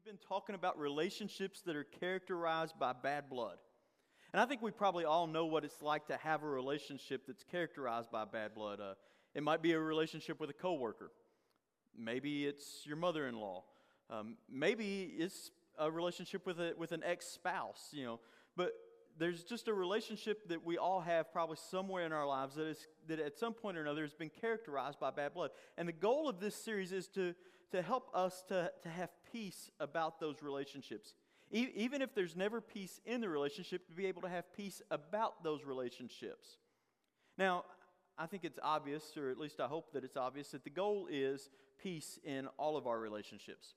we've been talking about relationships that are characterized by bad blood. And I think we probably all know what it's like to have a relationship that's characterized by bad blood. Uh, it might be a relationship with a coworker. Maybe it's your mother-in-law. Um, maybe it's a relationship with a, with an ex-spouse. You know, but there's just a relationship that we all have probably somewhere in our lives that is that at some point or another has been characterized by bad blood. And the goal of this series is to to help us to, to have peace about those relationships. E- even if there's never peace in the relationship, to be able to have peace about those relationships. Now, I think it's obvious, or at least I hope that it's obvious, that the goal is peace in all of our relationships.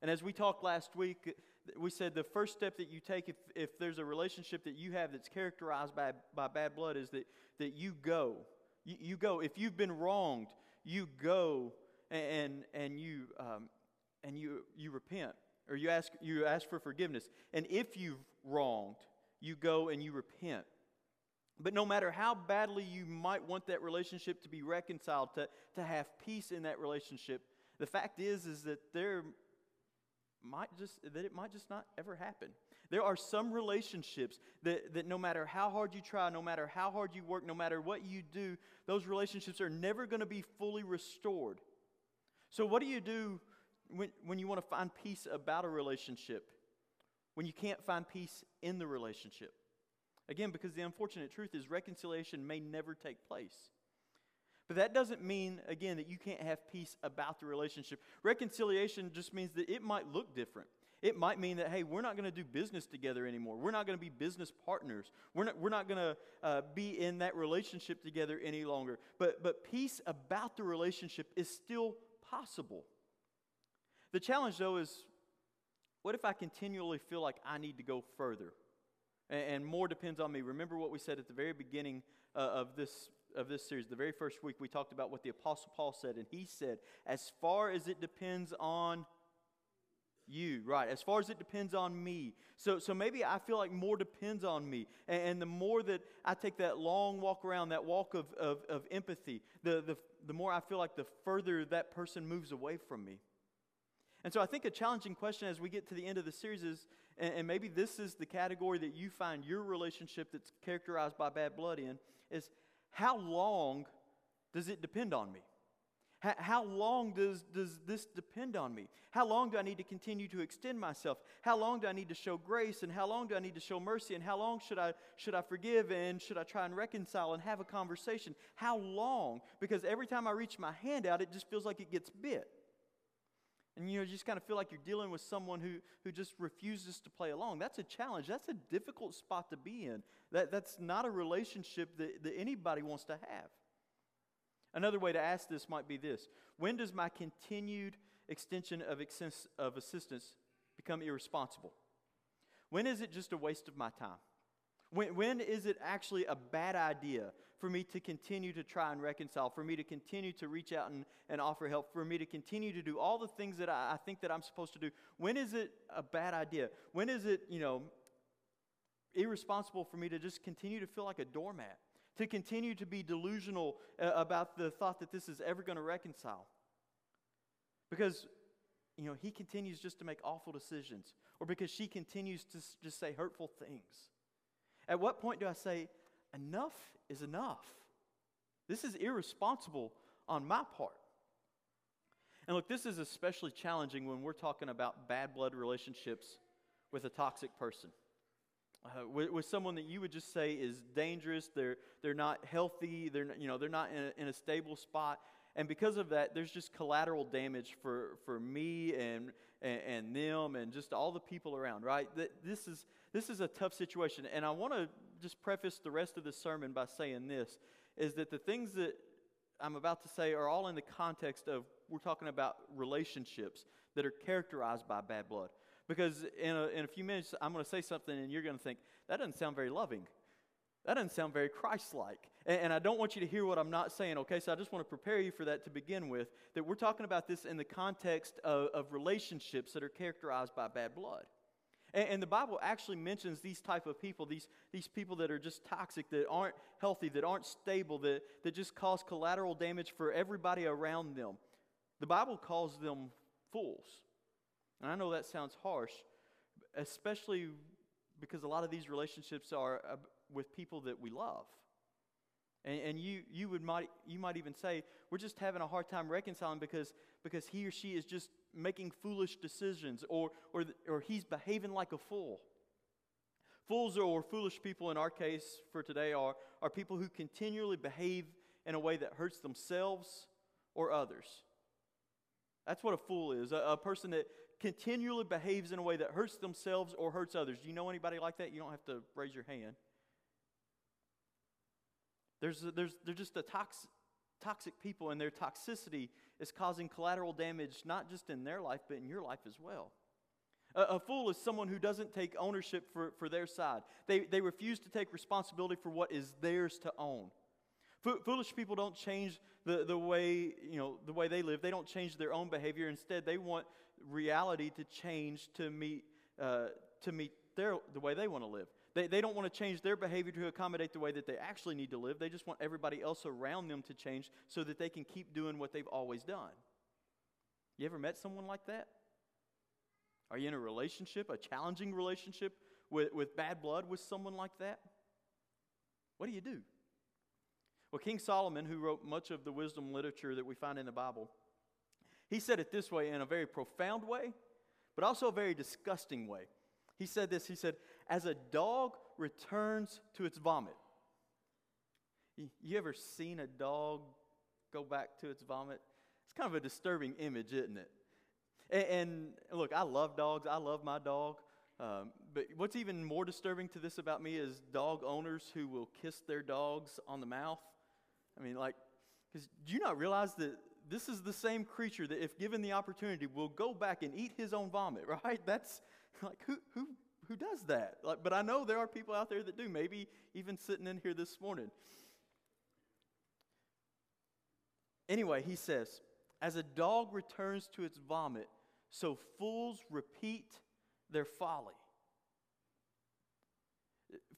And as we talked last week, we said the first step that you take if, if there's a relationship that you have that's characterized by, by bad blood is that, that you go. You, you go. If you've been wronged, you go and, and, you, um, and you, you repent or you ask, you ask for forgiveness. And if you've wronged, you go and you repent. But no matter how badly you might want that relationship to be reconciled, to, to have peace in that relationship, the fact is, is that there might just that it might just not ever happen. There are some relationships that, that no matter how hard you try, no matter how hard you work, no matter what you do, those relationships are never going to be fully restored. So, what do you do when, when you want to find peace about a relationship? When you can't find peace in the relationship? Again, because the unfortunate truth is reconciliation may never take place. But that doesn't mean, again, that you can't have peace about the relationship. Reconciliation just means that it might look different. It might mean that, hey, we're not going to do business together anymore. We're not going to be business partners. We're not, we're not going to uh, be in that relationship together any longer. But, but peace about the relationship is still possible. The challenge, though, is what if I continually feel like I need to go further? And, and more depends on me. Remember what we said at the very beginning uh, of this of this series, the very first week, we talked about what the Apostle Paul said, and he said, As far as it depends on you, right? As far as it depends on me. So, so maybe I feel like more depends on me. And, and the more that I take that long walk around, that walk of, of, of empathy, the, the, the more I feel like the further that person moves away from me. And so I think a challenging question as we get to the end of the series is, and, and maybe this is the category that you find your relationship that's characterized by bad blood in, is how long does it depend on me? How, how long does, does this depend on me? How long do I need to continue to extend myself? How long do I need to show grace? And how long do I need to show mercy? And how long should I, should I forgive? And should I try and reconcile and have a conversation? How long? Because every time I reach my hand out, it just feels like it gets bit. And you know, you just kind of feel like you're dealing with someone who, who just refuses to play along. That's a challenge. That's a difficult spot to be in. That, that's not a relationship that, that anybody wants to have. Another way to ask this might be this When does my continued extension of, of assistance become irresponsible? When is it just a waste of my time? When, when is it actually a bad idea for me to continue to try and reconcile, for me to continue to reach out and, and offer help, for me to continue to do all the things that I, I think that I'm supposed to do? When is it a bad idea? When is it, you know, irresponsible for me to just continue to feel like a doormat? To continue to be delusional uh, about the thought that this is ever going to reconcile? Because you know, he continues just to make awful decisions, or because she continues to just say hurtful things. At what point do I say, enough is enough? This is irresponsible on my part. And look, this is especially challenging when we're talking about bad blood relationships with a toxic person. Uh, with, with, someone that you would just say is dangerous, they're, they're not healthy, they're, not, you know, they're not in a, in a stable spot. And because of that, there's just collateral damage for, for me and, and, and them and just all the people around, right? This is, this is a tough situation. And I want to just preface the rest of the sermon by saying this is that the things that I'm about to say are all in the context of we're talking about relationships that are characterized by bad blood. Because in a, in a few minutes, I'm going to say something and you're going to think, that doesn't sound very loving. That doesn't sound very Christ like. And, and, I don't want you to hear what I'm not saying, okay? So I just want to prepare you for that to begin with. That we're talking about this in the context of, of relationships that are characterized by bad blood. And, and, the Bible actually mentions these type of people, these, these people that are just toxic, that aren't healthy, that aren't stable, that, that just cause collateral damage for everybody around them. The Bible calls them fools. And I know that sounds harsh, especially because a lot of these relationships are with people that we love. And, and you, you, would might, you might even say, we're just having a hard time reconciling because, because he or she is just making foolish decisions or, or, or he's behaving like a fool. Fools or foolish people, in our case for today, are, are people who continually behave in a way that hurts themselves or others. That's what a fool is a, a person that continually behaves in a way that hurts themselves or hurts others. Do you know anybody like that? You don't have to raise your hand. There's, there's, they're just a toxic, toxic people, and their toxicity is causing collateral damage not just in their life, but in your life as well. A, a fool is someone who doesn't take ownership for, for their side, they, they refuse to take responsibility for what is theirs to own. Foolish people don't change the, the way you know the way they live. They don't change their own behavior. Instead, they want reality to change to meet uh, to meet their the way they want to live. They, they don't want to change their behavior to accommodate the way that they actually need to live. They just want everybody else around them to change so that they can keep doing what they've always done. You ever met someone like that? Are you in a relationship, a challenging relationship with, with bad blood with someone like that? What do you do? Well, King Solomon, who wrote much of the wisdom literature that we find in the Bible, he said it this way in a very profound way, but also a very disgusting way. He said this He said, As a dog returns to its vomit. You ever seen a dog go back to its vomit? It's kind of a disturbing image, isn't it? And, and look, I love dogs. I love my dog. Um, but what's even more disturbing to this about me is dog owners who will kiss their dogs on the mouth. I mean, like, because do you not realize that this is the same creature that, if given the opportunity, will go back and eat his own vomit, right? That's like, who, who, who does that? Like, but I know there are people out there that do, maybe even sitting in here this morning. Anyway, he says, as a dog returns to its vomit, so fools repeat their folly.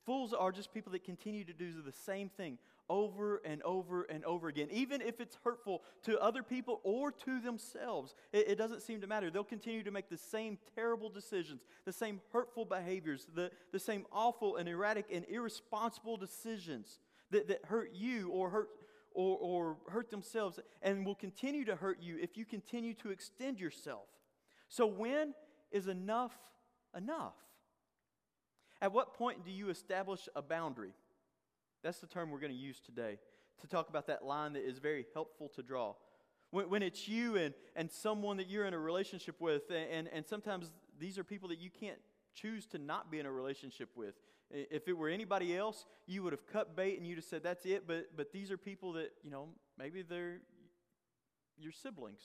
Fools are just people that continue to do the same thing over and over and over again, even if it's hurtful to other people or to themselves. It, it, doesn't seem to matter. They'll continue to make the same terrible decisions, the same hurtful behaviors, the, the same awful and erratic and irresponsible decisions that, that hurt you or hurt. Or, or hurt themselves and will continue to hurt you if you continue to extend yourself. So, when is enough enough? At what point do you establish a boundary? That's the term we're going to use today to talk about that line that is very helpful to draw. When, when it's you and, and someone that you're in a relationship with, and, and sometimes these are people that you can't choose to not be in a relationship with. If it were anybody else, you would have cut bait and you'd have said, that's it. But, but these are people that, you know, maybe they're your siblings.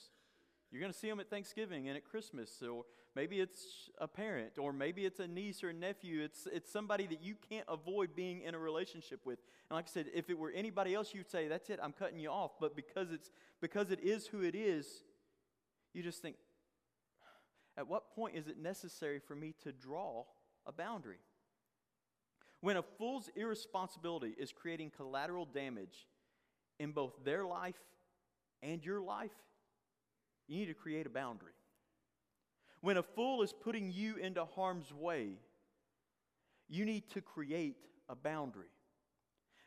You're going to see them at Thanksgiving and at Christmas, or maybe it's a parent, or maybe it's a niece or a nephew. It's, it's somebody that you can't avoid being in a relationship with. And like I said, if it were anybody else, you'd say, That's it, I'm cutting you off. But because, it's, because it is who it is, you just think, At what point is it necessary for me to draw a boundary? When a fool's irresponsibility is creating collateral damage in both their life and your life, you need to create a boundary. When a fool is putting you into harm's way, you need to create a boundary.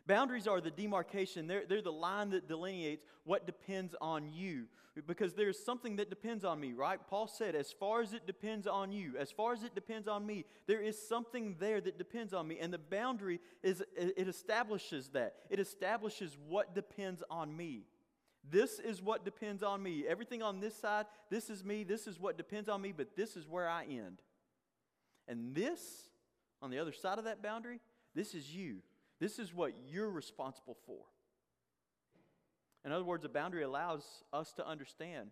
Boundaries are the demarcation, they're, they're the line that delineates what depends on you. Because there's something that depends on me, right? Paul said, as far as it depends on you, as far as it depends on me, there is something there that depends on me. And the boundary is, it establishes that. It establishes what depends on me. This is what depends on me. Everything on this side, this is me, this is what depends on me, but this is where I end. And this, on the other side of that boundary, this is you. This is what you're responsible for. In other words, a boundary allows us to understand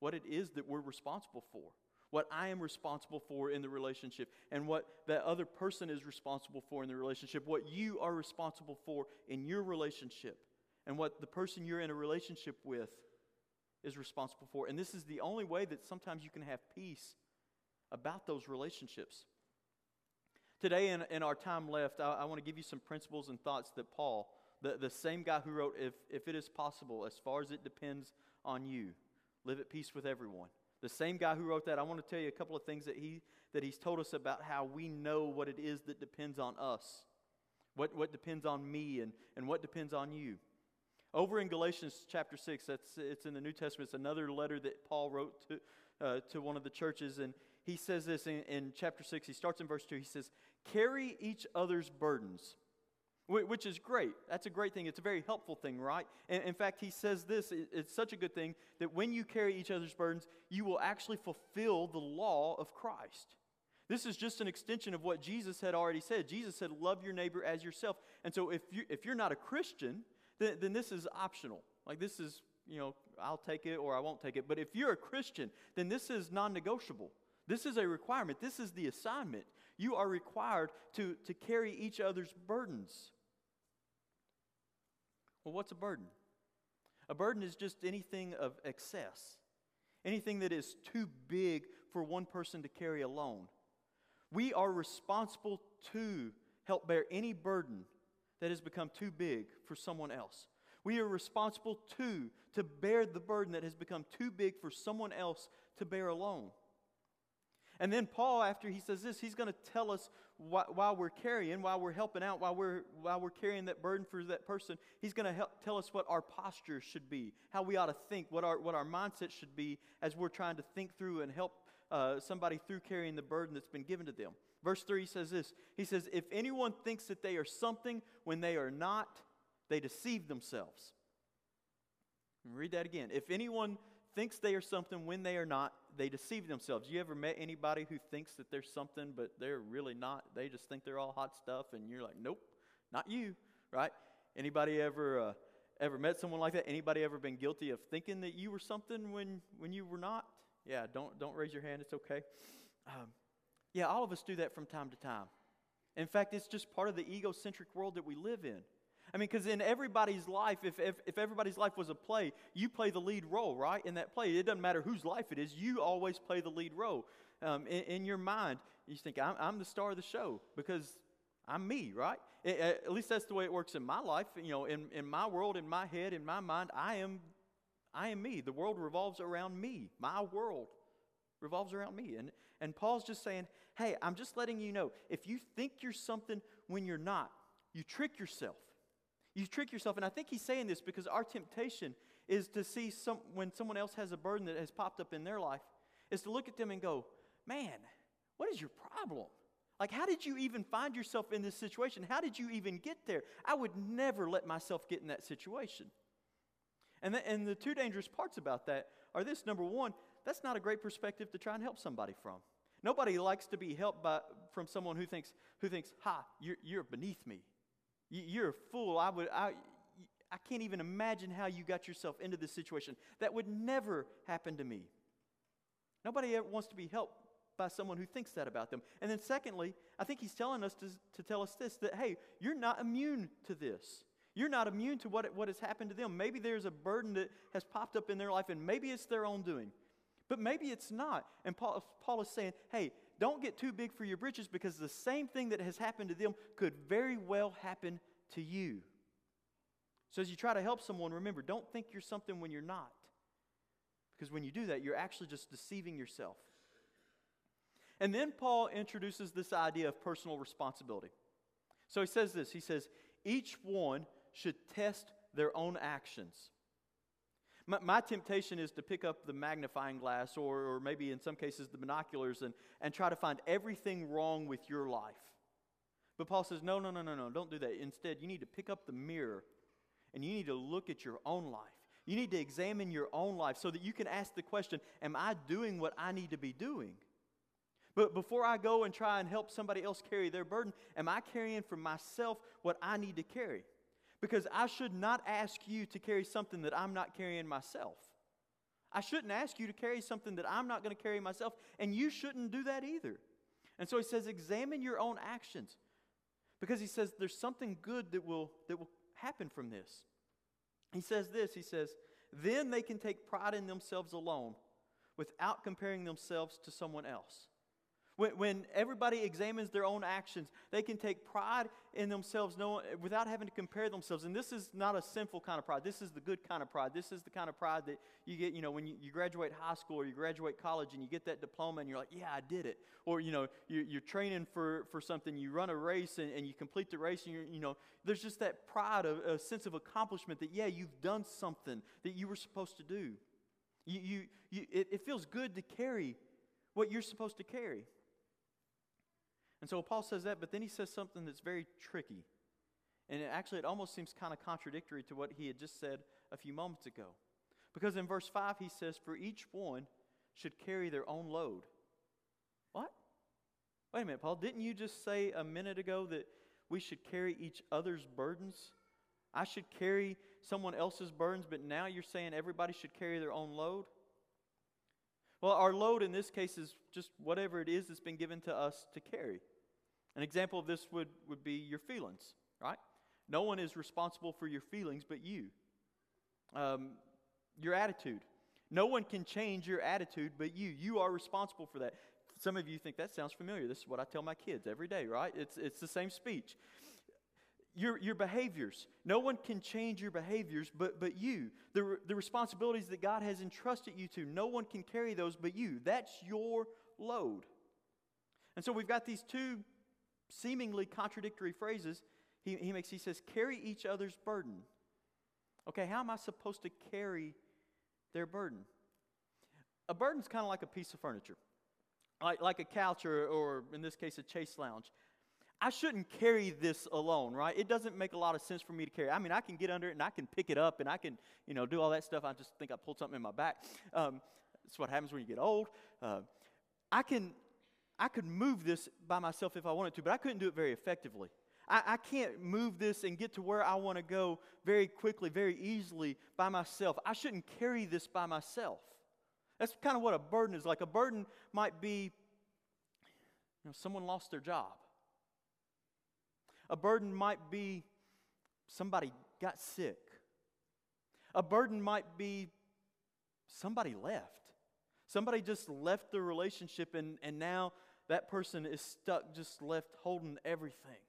what it is that we're responsible for, what I am responsible for in the relationship, and what that other person is responsible for in the relationship, what you are responsible for in your relationship and what the person you're in a relationship with is responsible for. And this is the only way that sometimes you can have peace about those relationships. Today, in, in our time left, I, I want to give you some principles and thoughts that Paul, the, the same guy who wrote, if, if it is possible, as far as it depends on you, live at peace with everyone. The same guy who wrote that, I want to tell you a couple of things that, he, that he's told us about how we know what it is that depends on us, what, what depends on me, and, and what depends on you. Over in Galatians chapter 6, that's, it's in the New Testament, it's another letter that Paul wrote to, uh, to one of the churches, and he says this in, in chapter 6. He starts in verse 2. He says, Carry each other's burdens which is great. That's a great thing. It's a very helpful thing, right? And in fact, he says this it's such a good thing that when you carry each other's burdens, you will actually fulfill the law of Christ. This is just an extension of what Jesus had already said. Jesus said, Love your neighbor as yourself. And so if, you, if you're not a Christian, then, then this is optional. Like this is, you know, I'll take it or I won't take it. But if you're a Christian, then this is non negotiable. This is a requirement. This is the assignment. You are required to, to carry each other's burdens. Well, what's a burden? A burden is just anything of excess, anything that is too big for one person to carry alone. We are responsible to help bear any burden that has become too big for someone else. We are responsible too to bear the burden that has become too big for someone else to bear alone. And then Paul, after he says this, he's going to tell us wh- while we're carrying, while we're helping out, while we're, while we're carrying that burden for that person, he's going to help tell us what our posture should be, how we ought to think, what our, what our mindset should be as we're trying to think through and help uh, somebody through carrying the burden that's been given to them. Verse 3 says this He says, If anyone thinks that they are something when they are not, they deceive themselves. Read that again. If anyone thinks they are something when they are not, they deceive themselves. You ever met anybody who thinks that they're something, but they're really not? They just think they're all hot stuff, and you're like, nope, not you, right? Anybody ever uh, ever met someone like that? Anybody ever been guilty of thinking that you were something when when you were not? Yeah, don't don't raise your hand. It's okay. Um, yeah, all of us do that from time to time. In fact, it's just part of the egocentric world that we live in. I mean, because in everybody's life, if, if, if everybody's life was a play, you play the lead role, right? In that play, it doesn't matter whose life it is, you always play the lead role. Um, in, in, your mind, you think, I'm, I'm, the star of the show because I'm me, right? It, at least that's the way it works in my life. You know, in, in my world, in my head, in my mind, I am, I am me. The world revolves around me. My world revolves around me. And, and Paul's just saying, hey, I'm just letting you know if you think you're something when you're not, you trick yourself. You trick yourself. And I think he's saying this because our temptation is to see some, when someone else has a burden that has popped up in their life, is to look at them and go, man, what is your problem? Like, how did you even find yourself in this situation? How did you even get there? I would never let myself get in that situation. And the, and the two dangerous parts about that are this number one, that's not a great perspective to try and help somebody from. Nobody likes to be helped by, from someone who thinks, who thinks, ha, you're, you're beneath me. You're a fool. I, would, I, I can't even imagine how you got yourself into this situation. That would never happen to me. Nobody ever wants to be helped by someone who thinks that about them. And then, secondly, I think he's telling us to, to tell us this that, hey, you're not immune to this. You're not immune to what, what has happened to them. Maybe there's a burden that has popped up in their life, and maybe it's their own doing. But maybe it's not. And Paul, Paul is saying, hey, don't get too big for your britches because the same thing that has happened to them could very well happen to you. So as you try to help someone, remember, don't think you're something when you're not. Because when you do that, you're actually just deceiving yourself. And then Paul introduces this idea of personal responsibility. So he says this he says, each one should test their own actions. My, my, temptation is to pick up the magnifying glass or, or maybe in some cases the binoculars and, and try to find everything wrong with your life. But Paul says, no, no, no, no, no, don't do that. Instead, you need to pick up the mirror and you need to look at your own life. You need to examine your own life so that you can ask the question Am I doing what I need to be doing? But before I go and try and help somebody else carry their burden, am I carrying for myself what I need to carry? Because I should not ask you to carry something that I'm not carrying myself. I shouldn't ask you to carry something that I'm not going to carry myself, and you shouldn't do that either. And so he says, examine your own actions. Because he says there's something good that will, that will happen from this. He says this He says, then they can take pride in themselves alone without comparing themselves to someone else. When, when everybody examines their own actions, they can take pride in themselves no, without having to compare themselves. And this is not a sinful kind of pride. This is the good kind of pride. This is the kind of pride that you get, you know, when you, you graduate high school or you graduate college and you get that diploma and you're like, yeah, I did it. Or, you know, you, you're training for, for something, you run a race and, and you complete the race and, you're, you know, there's just that pride, a, a sense of accomplishment that, yeah, you've done something that you were supposed to do. You, you, you, it, it feels good to carry what you're supposed to carry. And so Paul says that, but then he says something that's very tricky. And it actually, it almost seems kind of contradictory to what he had just said a few moments ago. Because in verse 5, he says, For each one should carry their own load. What? Wait a minute, Paul. Didn't you just say a minute ago that we should carry each other's burdens? I should carry someone else's burdens, but now you're saying everybody should carry their own load? Well, our load in this case is just whatever it is that's been given to us to carry. An example of this would, would be your feelings, right? No one is responsible for your feelings but you. Um, your attitude. No one can change your attitude but you. You are responsible for that. Some of you think that sounds familiar. This is what I tell my kids every day, right? It's, it's the same speech. Your, your behaviors. No one can change your behaviors but, but you. The, the responsibilities that God has entrusted you to, no one can carry those but you. That's your load. And so we've got these two seemingly contradictory phrases, he, he makes, he says, carry each other's burden. Okay, how am I supposed to carry their burden? A burden's kind of like a piece of furniture, like, like a couch or, or, in this case, a chase lounge. I shouldn't carry this alone, right? It doesn't make a lot of sense for me to carry. I mean, I can get under it and I can pick it up and I can, you know, do all that stuff. I just think I pulled something in my back. Um, that's what happens when you get old. Uh, I can I could move this by myself if I wanted to, but I couldn't do it very effectively. I, I can't move this and get to where I want to go very quickly, very easily by myself. I shouldn't carry this by myself. That's kind of what a burden is like. A burden might be, you know, someone lost their job. A burden might be somebody got sick. A burden might be somebody left. Somebody just left the relationship and, and now that person is stuck, just left holding everything.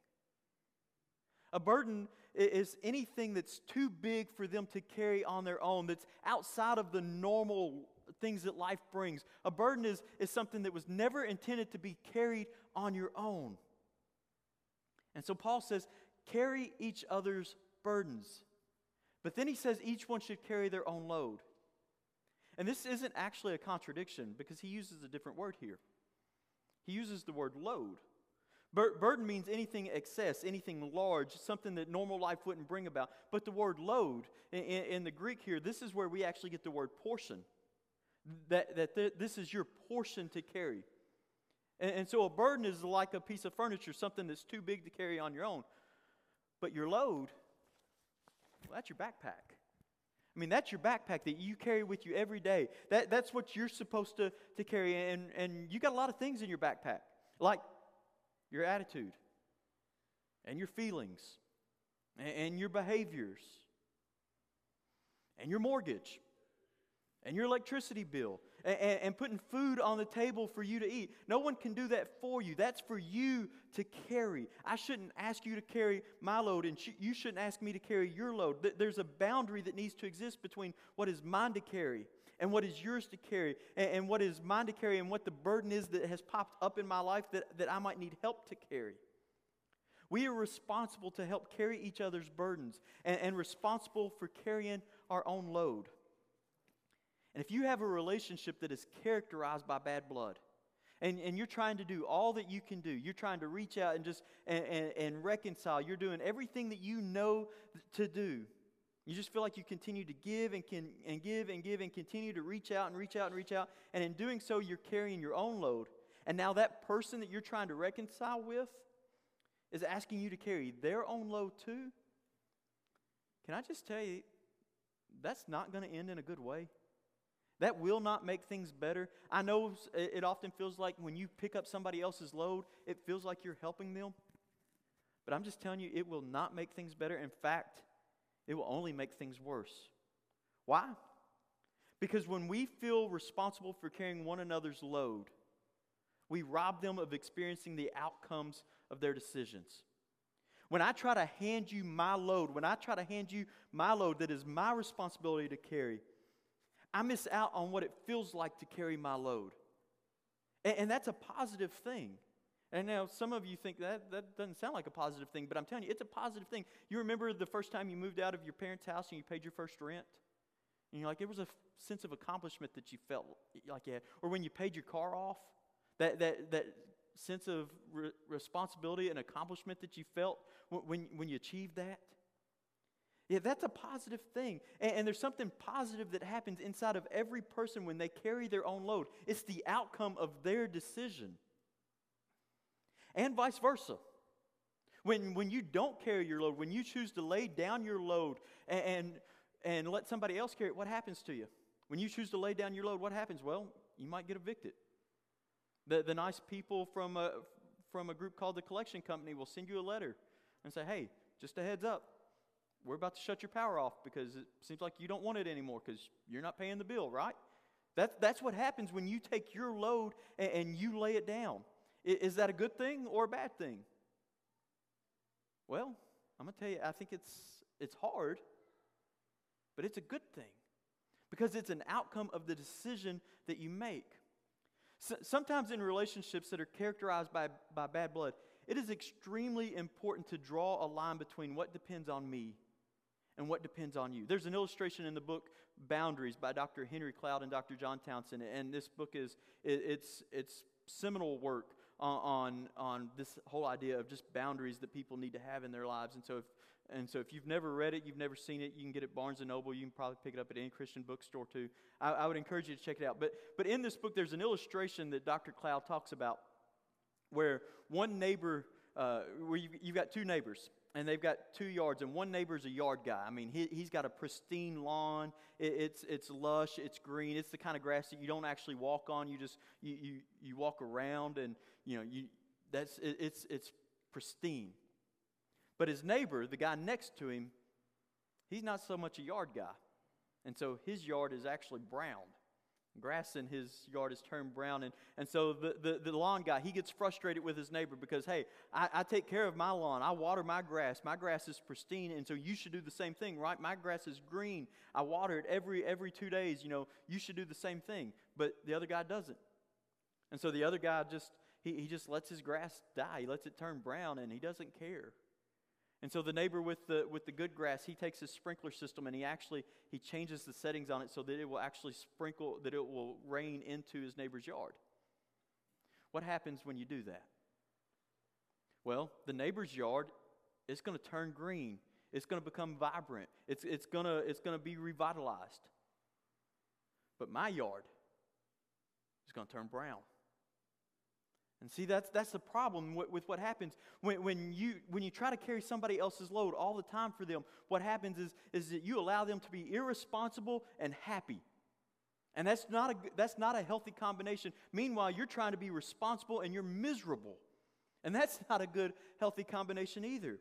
A burden is anything that's too big for them to carry on their own, that's outside of the normal things that life brings. A burden is, is something that was never intended to be carried on your own. And so Paul says, carry each other's burdens. But then he says each one should carry their own load. And this isn't actually a contradiction because he uses a different word here. He uses the word load. Bur- burden means anything excess, anything large, something that normal life wouldn't bring about. But the word load, in, in the Greek here, this is where we actually get the word portion. That, that th- this is your portion to carry. And, and so a burden is like a piece of furniture, something that's too big to carry on your own. But your load, well, that's your backpack. I mean, that's your backpack that you carry with you every day. That, that's what you're supposed to, to carry. And, and you got a lot of things in your backpack, like your attitude and your feelings and, and your behaviors and your mortgage and your electricity bill and, and, putting food on the table for you to eat. No one can do that for you. That's for you to carry. I shouldn't ask you to carry my load, and you shouldn't ask me to carry your load. There's a boundary that needs to exist between what is mine to carry and what is yours to carry, and, and what is mine to carry, and what the burden is that has popped up in my life that, that I might need help to carry. We are responsible to help carry each other's burdens and, and responsible for carrying our own load. And if you have a relationship that is characterized by bad blood, and, and you're trying to do all that you can do, you're trying to reach out and just and, and, and reconcile, you're doing everything that you know to do. You just feel like you continue to give and, can, and give and give and continue to reach out and reach out and reach out. And in doing so, you're carrying your own load. And now that person that you're trying to reconcile with is asking you to carry their own load too. Can I just tell you, that's not going to end in a good way. That will not make things better. I know it often feels like when you pick up somebody else's load, it feels like you're helping them. But I'm just telling you, it will not make things better. In fact, it will only make things worse. Why? Because when we feel responsible for carrying one another's load, we rob them of experiencing the outcomes of their decisions. When I try to hand you my load, when I try to hand you my load that is my responsibility to carry, I miss out on what it feels like to carry my load. And, and that's a positive thing. And now some of you think that that doesn't sound like a positive thing, but I'm telling you, it's a positive thing. You remember the first time you moved out of your parents' house and you paid your first rent? And you're like, it was a f- sense of accomplishment that you felt like you had. Or when you paid your car off, that, that, that sense of re- responsibility and accomplishment that you felt when, when you achieved that. Yeah, that's a positive thing. And, and, there's something positive that happens inside of every person when they carry their own load. It's the outcome of their decision. And vice versa. When, when you don't carry your load, when you choose to lay down your load and, and, and let somebody else carry it, what happens to you? When you choose to lay down your load, what happens? Well, you might get evicted. The, the nice people from a, from a group called the Collection Company will send you a letter and say, hey, just a heads up, we're about to shut your power off because it seems like you don't want it anymore because you're not paying the bill, right? That, that's what happens when you take your load and, and you lay it down. Is, is that a good thing or a bad thing? Well, I'm going to tell you, I think it's, it's hard, but it's a good thing because it's an outcome of the decision that you make. So, sometimes in relationships that are characterized by, by bad blood, it is extremely important to draw a line between what depends on me and what depends on you. There's an illustration in the book Boundaries by Dr. Henry Cloud and Dr. John Townsend, and this book is it, it's it's seminal work on, on this whole idea of just boundaries that people need to have in their lives. And so if and so if you've never read it, you've never seen it, you can get it at Barnes & Noble. You can probably pick it up at any Christian bookstore too. I, I would encourage you to check it out. But, but in this book, there's an illustration that Dr. Cloud talks about where one neighbor, uh, where you, you've got two neighbors, and they've got two yards, and one neighbor's a yard guy. I mean, he, he's got a pristine lawn. It, it's, it's lush, it's green. It's the kind of grass that you don't actually walk on. You just, you, you, you walk around, and, you know, you, that's, it, it's, it's pristine. But his neighbor, the guy next to him, he's not so much a yard guy. And so his yard is actually brown. Grass in his yard is turned brown. And, and so the, the, the lawn guy, he gets frustrated with his neighbor because, hey, I, I take care of my lawn. I water my grass. My grass is pristine. And so you should do the same thing, right? My grass is green. I water it every, every two days. You know, you should do the same thing. But the other guy doesn't. And so the other guy just, he, he just lets his grass die. He lets it turn brown and he doesn't care. And so the neighbor with the, with the good grass, he takes his sprinkler system and he actually he changes the settings on it so that it will actually sprinkle, that it will rain into his neighbor's yard. What happens when you do that? Well, the neighbor's yard is going to turn green. It's going to become vibrant. It's, it's going to, it's going to be revitalized. But my yard is going to turn brown. And see, that's, that's the problem with, with, what happens. When, when, you, when you try to carry somebody else's load all the time for them, what happens is, is that you allow them to be irresponsible and happy. And that's not, a, that's not a healthy combination. Meanwhile, you're trying to be responsible and you're miserable. And that's not a good, healthy combination either.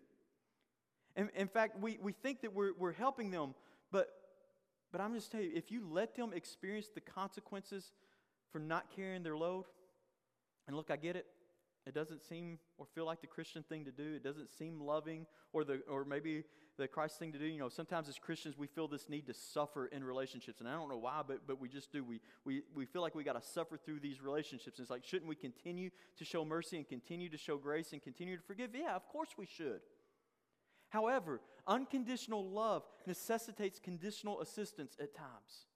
In, in fact, we, we think that we're, we're helping them, but, but I'm just telling you, if you let them experience the consequences for not carrying their load, and look, I get it. It doesn't seem or feel like the Christian thing to do. It doesn't seem loving or the or maybe the Christ thing to do. You know, sometimes as Christians we feel this need to suffer in relationships. And I don't know why, but but we just do. We we, we feel like we got to suffer through these relationships. And it's like, shouldn't we continue to show mercy and continue to show grace and continue to forgive? Yeah, of course we should. However, unconditional love necessitates conditional assistance at times.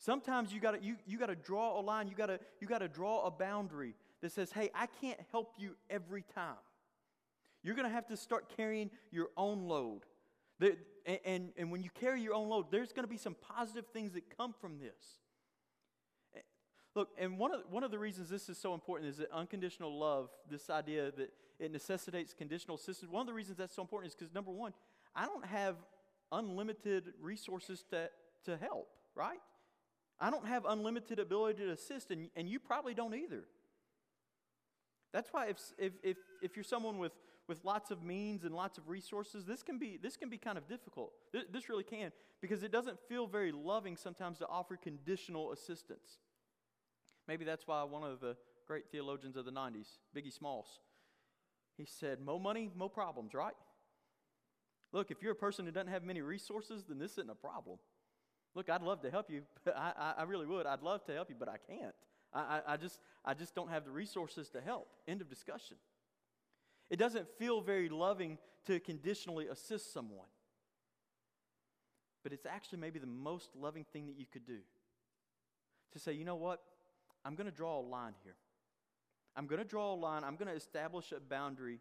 Sometimes you got you, you to draw a line, you got you to draw a boundary that says, "Hey, I can't help you every time." You're going to have to start carrying your own load. and, and, and when you carry your own load, there's going to be some positive things that come from this. Eh, look, and one of, one of the reasons this is so important is that unconditional love, this idea that it necessitates conditional assistance, one of the reasons that's so important is because, number one, I don't have unlimited resources to, to help, right? I don't have unlimited ability to assist, and, and you probably don't either. That's why if, if, if, if you're someone with, with lots of means and lots of resources, this can be, this can be kind of difficult. This, this really can, because it doesn't feel very loving sometimes to offer conditional assistance. Maybe that's why one of the great theologians of the 90s, Biggie Smalls. He said, Mo money, mo problems, right? Look, if you're a person who doesn't have many resources, then this isn't a problem. Look, I'd love to help you. I, I, really would. I'd love to help you, but I can't. I, I, just, I just don't have the resources to help. End of discussion. It doesn't feel very loving to conditionally assist someone. But it's actually maybe the most loving thing that you could do. To say, you know what? I'm going to draw a line here. I'm going to draw a line. I'm going to establish a boundary,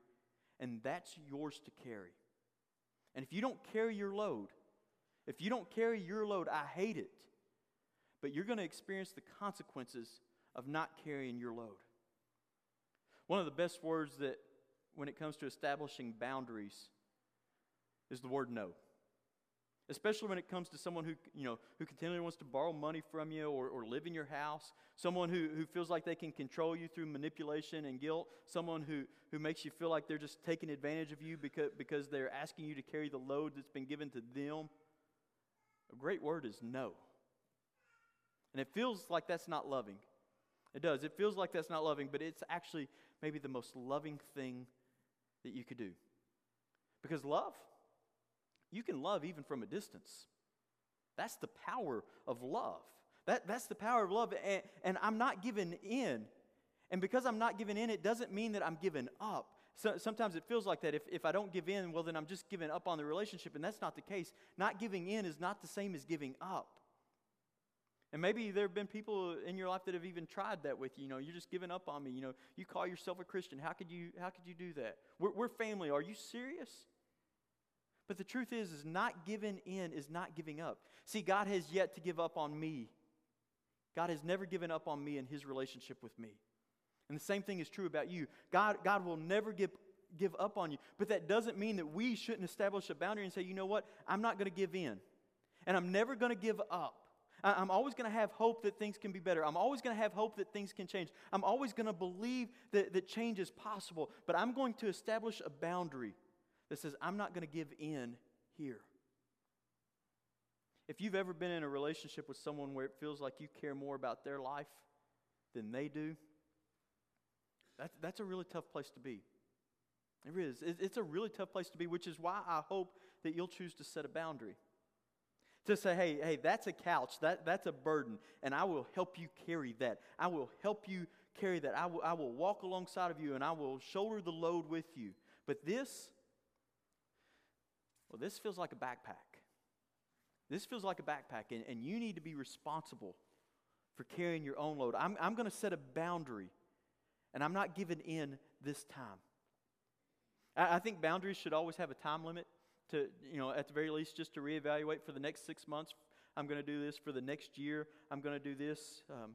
and that's yours to carry. And if you don't carry your load, if you don't carry your load, I hate it. But you're going to experience the consequences of not carrying your load. One of the best words that, when it comes to establishing boundaries, is the word no especially when it comes to someone who, you know, who continually wants to borrow money from you or, or live in your house, someone who, who feels like they can control you through manipulation and guilt, someone who, who makes you feel like they're just taking advantage of you because, because they're asking you to carry the load that's been given to them. A great word is no. And it feels like that's not loving. It does. It feels like that's not loving, but it's actually maybe the most loving thing that you could do. Because love, you can love even from a distance. That's the power of love. That, that's the power of love. And, and I'm not giving in. And because I'm not giving in, it doesn't mean that I'm giving up. So, sometimes it feels like that. If, if I don't give in, well, then I'm just giving up on the relationship. And that's not the case. Not giving in is not the same as giving up. And maybe there have been people in your life that have even tried that with you. You know, you're just giving up on me. You know, you call yourself a Christian. How could you, how could you do that? We're, we're family. Are you serious? But the truth is, is not giving in is not giving up. See, God has yet to give up on me. God has never given up on me in his relationship with me. And the same thing is true about you. God, God will never give, give up on you. But that doesn't mean that we shouldn't establish a boundary and say, you know what? I'm not going to give in. And I'm never going to give up. I'm always going to have hope that things can be better. I'm always going to have hope that things can change. I'm always going to believe that, that change is possible. But I'm going to establish a boundary that says, I'm not going to give in here. If you've ever been in a relationship with someone where it feels like you care more about their life than they do, that's, that's a really tough place to be. It is. It's a really tough place to be, which is why I hope that you'll choose to set a boundary. To say, hey, hey, that's a couch, that, that's a burden, and I will help you carry that. I will help you carry that. I will, I will walk alongside of you and I will shoulder the load with you. But this, well, this feels like a backpack. This feels like a backpack, and, and you need to be responsible for carrying your own load. I'm, I'm going to set a boundary, and I'm not giving in this time. I, I think boundaries should always have a time limit to, you know, at the very least, just to reevaluate for the next six months. I'm going to do this. For the next year, I'm going to do this. Um,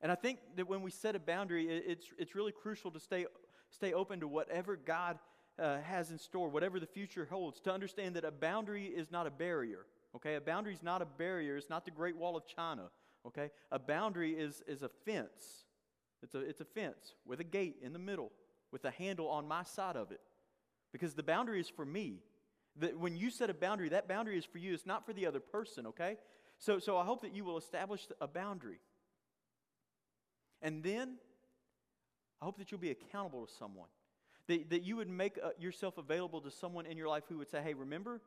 and I think that when we set a boundary, it, it's, it's really crucial to stay, stay open to whatever God uh, has in store, whatever the future holds, to understand that a boundary is not a barrier. Okay, a boundary is not a barrier. It's not the Great Wall of China. Okay, a boundary is, is a fence. It's a, it's a fence with a gate in the middle, with a handle on my side of it. Because the boundary is for me. That when you set a boundary, that boundary is for you. It's not for the other person, okay? So, so I hope that you will establish a boundary. And then I hope that you'll be accountable to someone. That, that you would make uh, yourself available to someone in your life who would say, hey, remember,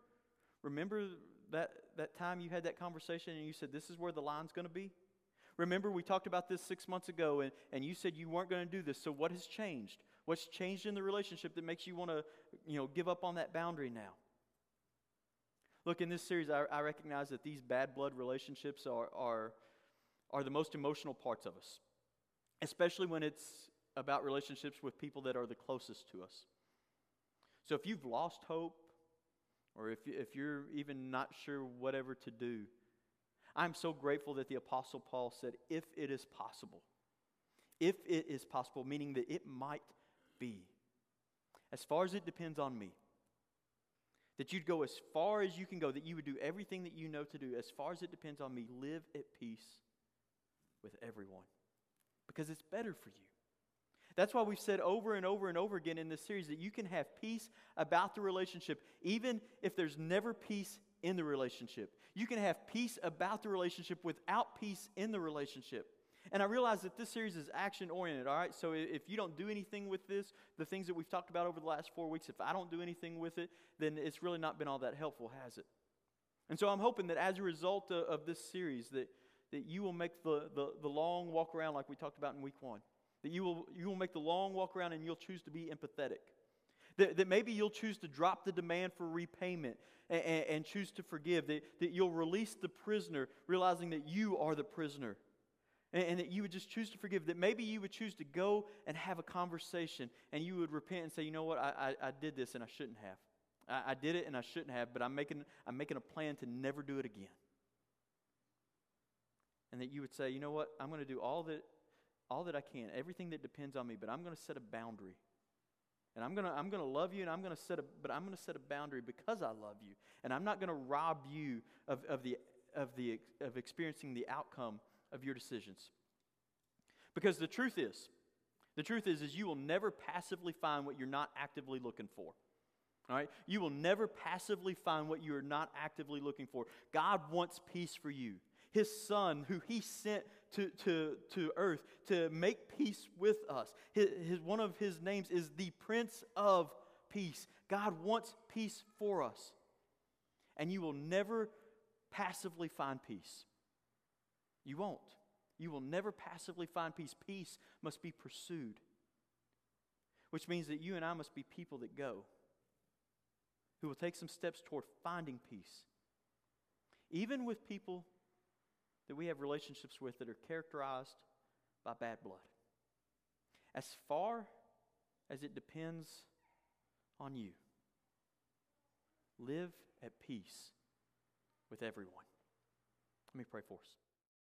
remember that, that time you had that conversation and you said, this is where the line's going to be? Remember, we talked about this six months ago, and, and you said you weren't going to do this. So, what has changed? What's changed in the relationship that makes you want to, you know, give up on that boundary now? Look, in this series, I, I recognize that these bad blood relationships are, are, are the most emotional parts of us, especially when it's about relationships with people that are the closest to us. So if you've lost hope, or if, if you're even not sure whatever to do, I'm so grateful that the Apostle Paul said, if it is possible. If it is possible, meaning that it might be. As far as it depends on me. That you'd go as far as you can go, that you would do everything that you know to do, as far as it depends on me. Live at peace with everyone. Because it's better for you. That's why we've said over and over and over again in this series that you can have peace about the relationship, even if there's never peace in the relationship. You can have peace about the relationship without peace in the relationship. And I realize that this series is action oriented, all right? So if you don't do anything with this, the things that we've talked about over the last four weeks, if I don't do anything with it, then it's really not been all that helpful, has it? And so I'm hoping that as a result of, of this series, that, that you will make the, the, the long walk around like we talked about in week one. That you will, you will make the long walk around and you'll choose to be empathetic. That, that maybe you'll choose to drop the demand for repayment and, and, and choose to forgive. That, that you'll release the prisoner, realizing that you are the prisoner. And, that you would just choose to forgive. That maybe you would choose to go and have a conversation and you would repent and say, you know what, I, I, I did this and I shouldn't have. I, I did it and I shouldn't have, but I'm making, I'm making a plan to never do it again. And that you would say, you know what, I'm going to do all that, all that I can, everything that depends on me, but I'm going to set a boundary and I'm going to I'm going to love you and I'm going to set a but I'm going to set a boundary because I love you. And I'm not going to rob you of, of the of the of experiencing the outcome of your decisions. Because the truth is, the truth is is you will never passively find what you're not actively looking for. All right? You will never passively find what you are not actively looking for. God wants peace for you. His son, who he sent to, to, to earth to make peace with us. His, his, one of his names is the Prince of Peace. God wants peace for us. And you will never passively find peace. You won't. You will never passively find peace. Peace must be pursued, which means that you and I must be people that go, who will take some steps toward finding peace. Even with people that we have relationships with that are characterized by bad blood. As far as it depends on you, live at peace with everyone. Let me pray for us.